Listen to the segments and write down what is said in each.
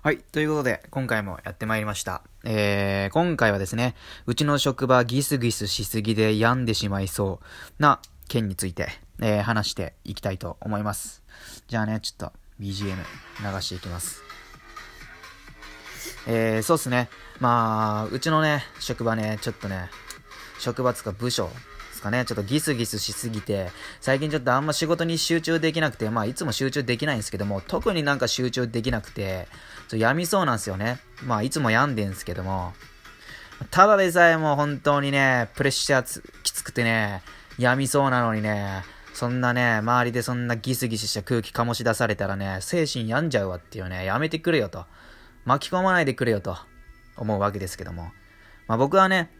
はい。ということで、今回もやってまいりました。えー、今回はですね、うちの職場ギスギスしすぎで病んでしまいそうな件について、えー、話していきたいと思います。じゃあね、ちょっと BGM 流していきます。えー、そうっすね。まあ、うちのね、職場ね、ちょっとね、職場つか部署ですかね、ちょっとギスギスしすぎて、最近ちょっとあんま仕事に集中できなくて、まあいつも集中できないんですけども、特になんか集中できなくて、ちょ病みそうなんですよね。まあいつも病んでんすけども、ただでさえもう本当にね、プレッシャーきつくてね、病みそうなのにね、そんなね、周りでそんなギスギスした空気醸し出されたらね、精神病んじゃうわっていうね、やめてくれよと。巻き込まないでくれよと思うわけですけども。まあ僕はね、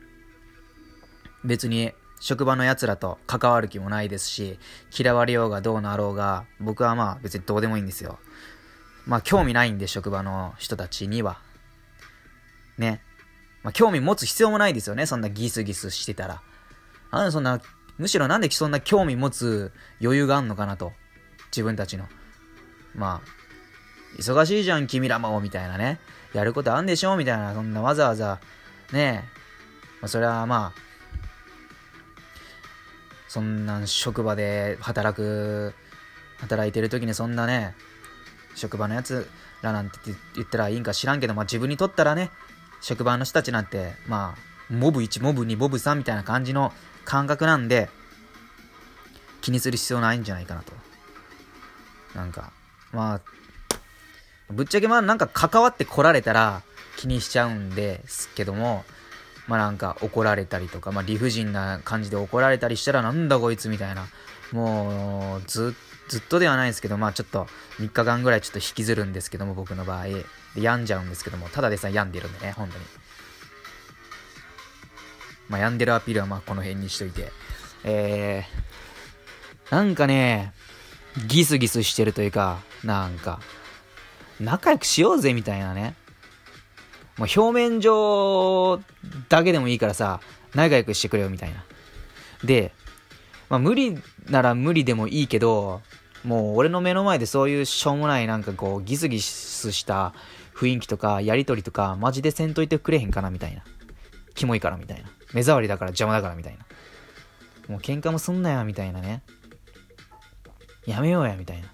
別に職場の奴らと関わる気もないですし、嫌われようがどうなろうが、僕はまあ別にどうでもいいんですよ。まあ興味ないんで、職場の人たちには。ね。まあ興味持つ必要もないですよね、そんなギスギスしてたら。あのそんな、むしろなんでそんな興味持つ余裕があんのかなと。自分たちの。まあ、忙しいじゃん、君らも、みたいなね。やることあんでしょみたいな、そんなわざわざ、ねえ。まあ、それはまあ、そんな職場で働く、働いてる時にそんなね、職場のやつらなんて言ったらいいんか知らんけど、まあ自分にとったらね、職場の人たちなんて、まあ、モブ1、モブ2、モブ3みたいな感じの感覚なんで、気にする必要ないんじゃないかなと。なんか、まあ、ぶっちゃけまあなんか関わって来られたら気にしちゃうんですけども、まあなんか怒られたりとか、まあ理不尽な感じで怒られたりしたらなんだこいつみたいな。もう、ず、っとではないですけど、まあちょっと3日間ぐらいちょっと引きずるんですけども、僕の場合。で病んじゃうんですけども、ただでさえ病んでるんでね、本当に。まあ病んでるアピールはまあこの辺にしといて。えー、なんかね、ギスギスしてるというか、なんか、仲良くしようぜみたいなね。もう表面上だけでもいいからさ、仲良くしてくれよみたいな。で、まあ無理なら無理でもいいけど、もう俺の目の前でそういうしょうもないなんかこうギスギスした雰囲気とかやりとりとかマジでせんといてくれへんかなみたいな。キモいからみたいな。目障りだから邪魔だからみたいな。もう喧嘩もすんなよみたいなね。やめようやみたいな。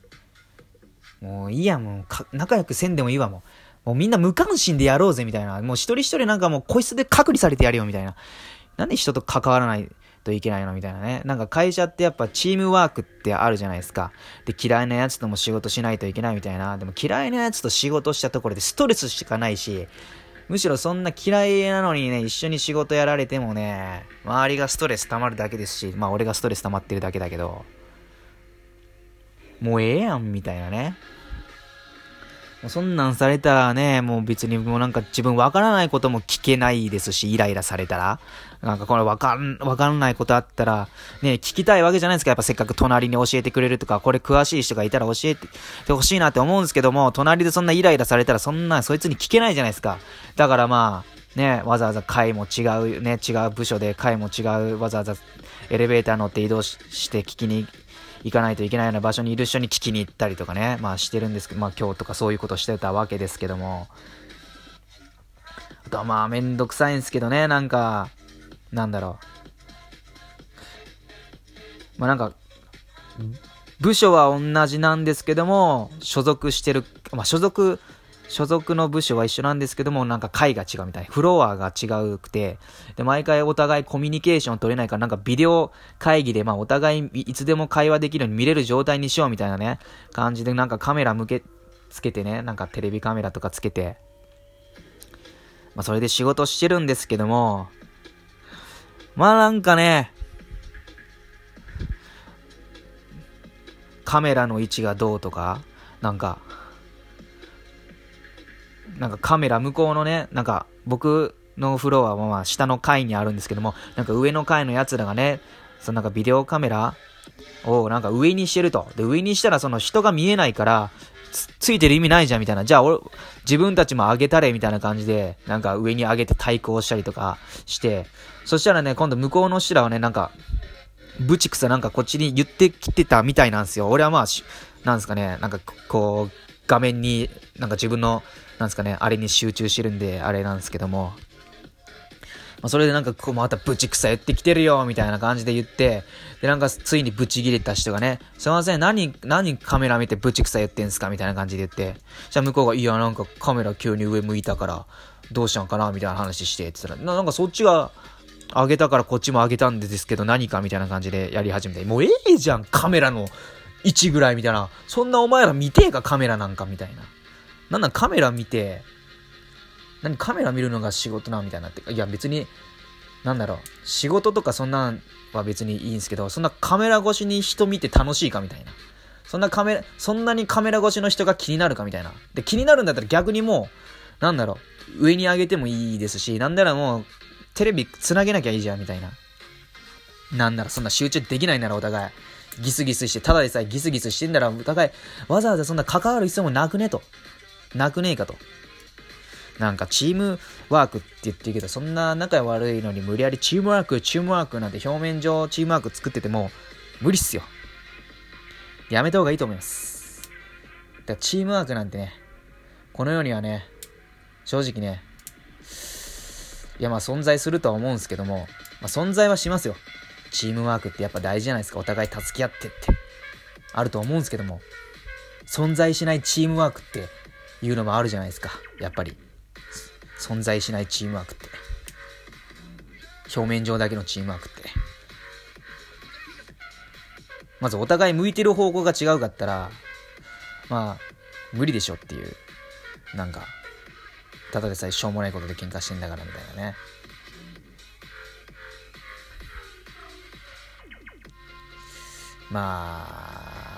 もういいや、もう仲良くせんでもいいわ、もう。もうみんな無関心でやろうぜみたいな。もう一人一人なんかもう個室で隔離されてやるよみたいな。なんで人と関わらないといけないのみたいなね。なんか会社ってやっぱチームワークってあるじゃないですか。で、嫌いなやつとも仕事しないといけないみたいな。でも嫌いなやつと仕事したところでストレスしかないし、むしろそんな嫌いなのにね、一緒に仕事やられてもね、周りがストレス溜まるだけですし、まあ俺がストレス溜まってるだけだけど、もうええやん、みたいなね。そんなんされたらね、もう別にもうなんか自分わからないことも聞けないですし、イライラされたら。なんかこれわかん、わかんないことあったら、ね、聞きたいわけじゃないですか。やっぱせっかく隣に教えてくれるとか、これ詳しい人がいたら教えてほしいなって思うんですけども、隣でそんなイライラされたらそんな、そいつに聞けないじゃないですか。だからまあ、ね、わざわざ会も違う、ね、違う部署で会も違う、わざわざエレベーター乗って移動して聞きに行かないといけないような場所にいる人に聞きに行ったりとかね、まあしてるんですけど、まあ今日とかそういうことしてたわけですけども、あとはまあめんどくさいんですけどね、なんか、なんだろう。まあなんか、部署は同じなんですけども、所属してる、まあ所属、所属の部署は一緒なんですけども、なんか会が違うみたい。フロアが違うくて、で、毎回お互いコミュニケーション取れないから、なんかビデオ会議で、まあお互いいつでも会話できるように見れる状態にしようみたいなね、感じで、なんかカメラ向け、つけてね、なんかテレビカメラとかつけて、まあそれで仕事してるんですけども、まあなんかね、カメラの位置がどうとか、なんか、なんかカメラ向こうのね、なんか僕のフロアはまあ下の階にあるんですけども、なんか上の階の奴らがね、そのなんかビデオカメラをなんか上にしてると。で、上にしたらその人が見えないから、つついてる意味ないじゃんみたいな。じゃあ俺、自分たちも上げたれみたいな感じで、なんか上に上げて対抗したりとかして、そしたらね、今度向こうの人らはね、なんか、ブチクサなんかこっちに言ってきてたみたいなんですよ。俺はまあ、なんですかね、なんかこう、画面になんか自分のなんですかね、あれに集中してるんで、あれなんですけども、まあ、それでなんかこうまたブチクサ言ってきてるよ、みたいな感じで言って、で、なんかついにブチ切れた人がね、すいません、何、何カメラ見てブチクサ言ってんすか？みたいな感じで言って、じゃあ向こうが、いや、なんかカメラ急に上向いたから、どうしたんかな？みたいな話して、って言ったら、なんかそっちが、上げたからこっちも上げたんですけど何か？みたいな感じでやり始めて、もうええじゃん、カメラの位置ぐらいみたいな。そんなお前ら見てえか、カメラなんか？みたいな。なんなんカメラ見て、何カメラ見るのが仕事なみたいなって。いや別に、なんだろう、仕事とかそんなんは別にいいんですけど、そんなカメラ越しに人見て楽しいかみたいな。そんなカメラ、そんなにカメラ越しの人が気になるかみたいな。で、気になるんだったら逆にもう、なんだろう、上に上げてもいいですし、なんならもう、テレビ繋げなきゃいいじゃんみたいな。なんならそんな集中できないならお互い。ギスギスして、ただでさえギスギスしてんだらお互い、わざわざそんな関わる必要もなくねと。なくねえかと。なんかチームワークって言ってるけど、そんな仲悪いのに無理やりチームワーク、チームワークなんて表面上チームワーク作ってても無理っすよ。やめた方がいいと思います。だからチームワークなんてね、この世にはね、正直ね、いやまあ存在するとは思うんですけども、まあ、存在はしますよ。チームワークってやっぱ大事じゃないですか。お互い助け合ってって。あると思うんですけども、存在しないチームワークっていうのもあるじゃないですか。やっぱり。存在しないチームワークって。表面上だけのチームワークって。まずお互い向いてる方向が違うかったら、まあ、無理でしょっていう、なんか、ただでさえしょうもないことで喧嘩してんだからみたいなね。ま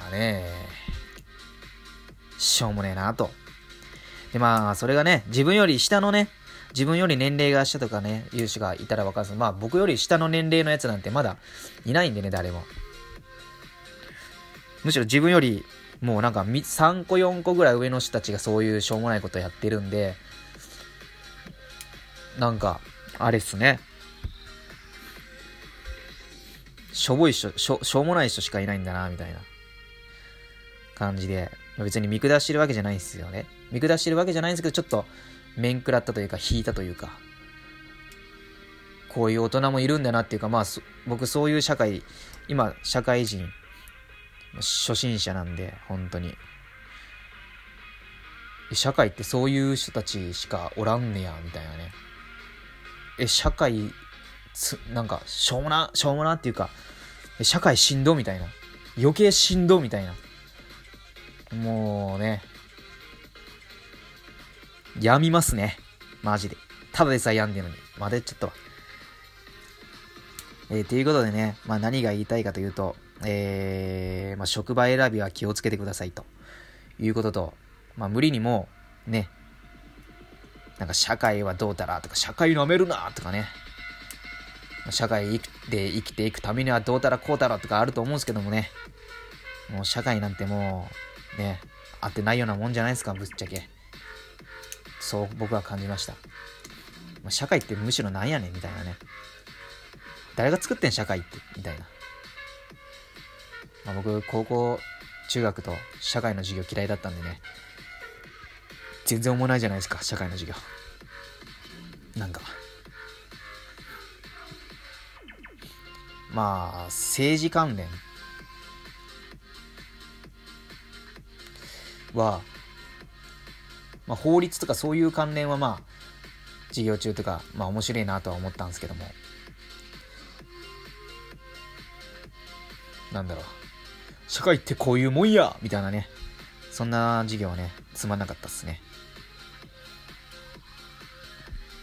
あね、しょうもねえなと。でまあ、それがね、自分より下のね、自分より年齢が下とかね、有志がいたらわかるんですまあ僕より下の年齢のやつなんてまだいないんでね、誰も。むしろ自分よりもうなんか3個4個ぐらい上の人たちがそういうしょうもないことやってるんで、なんか、あれっすね。しょぼい人、しょ、しょうもない人しかいないんだな、みたいな感じで、別に見下してるわけじゃないんですよね。見下してるわけじゃないんですけど、ちょっと面食らったというか、引いたというか、こういう大人もいるんだなっていうか、まあ、僕そういう社会、今、社会人、初心者なんで、本当に。社会ってそういう人たちしかおらんねや、みたいなね。え、社会、つ、なんか、しょうもな、しょうもなっていうか、社会しんどみたいな。余計しんどみたいな。もうね、やみますね。マジで。ただでさえ病んでるのに。まだちょっと。えー、ということでね、まあ何が言いたいかというと、えー、まあ職場選びは気をつけてくださいということと、まあ無理にも、ね、なんか社会はどうだらとか、社会舐めるなとかね。社会で生きていくためにはどうたらこうたらとかあると思うんですけどもね。もう社会なんてもう、ね、合ってないようなもんじゃないですか、ぶっちゃけ。そう僕は感じました。社会ってむしろなんやねんみたいなね。誰が作ってん社会ってみたいな。まあ、僕、高校、中学と社会の授業嫌いだったんでね。全然思わないじゃないですか、社会の授業。なんか。まあ、政治関連は、まあ、法律とかそういう関連はまあ、授業中とか、まあ面白いなとは思ったんですけども。なんだろう。社会ってこういうもんやみたいなね。そんな授業はね、つまんなかったっすね。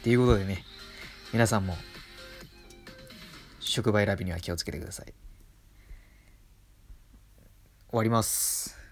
っていうことでね、皆さんも、職場選びには気をつけてください。終わります。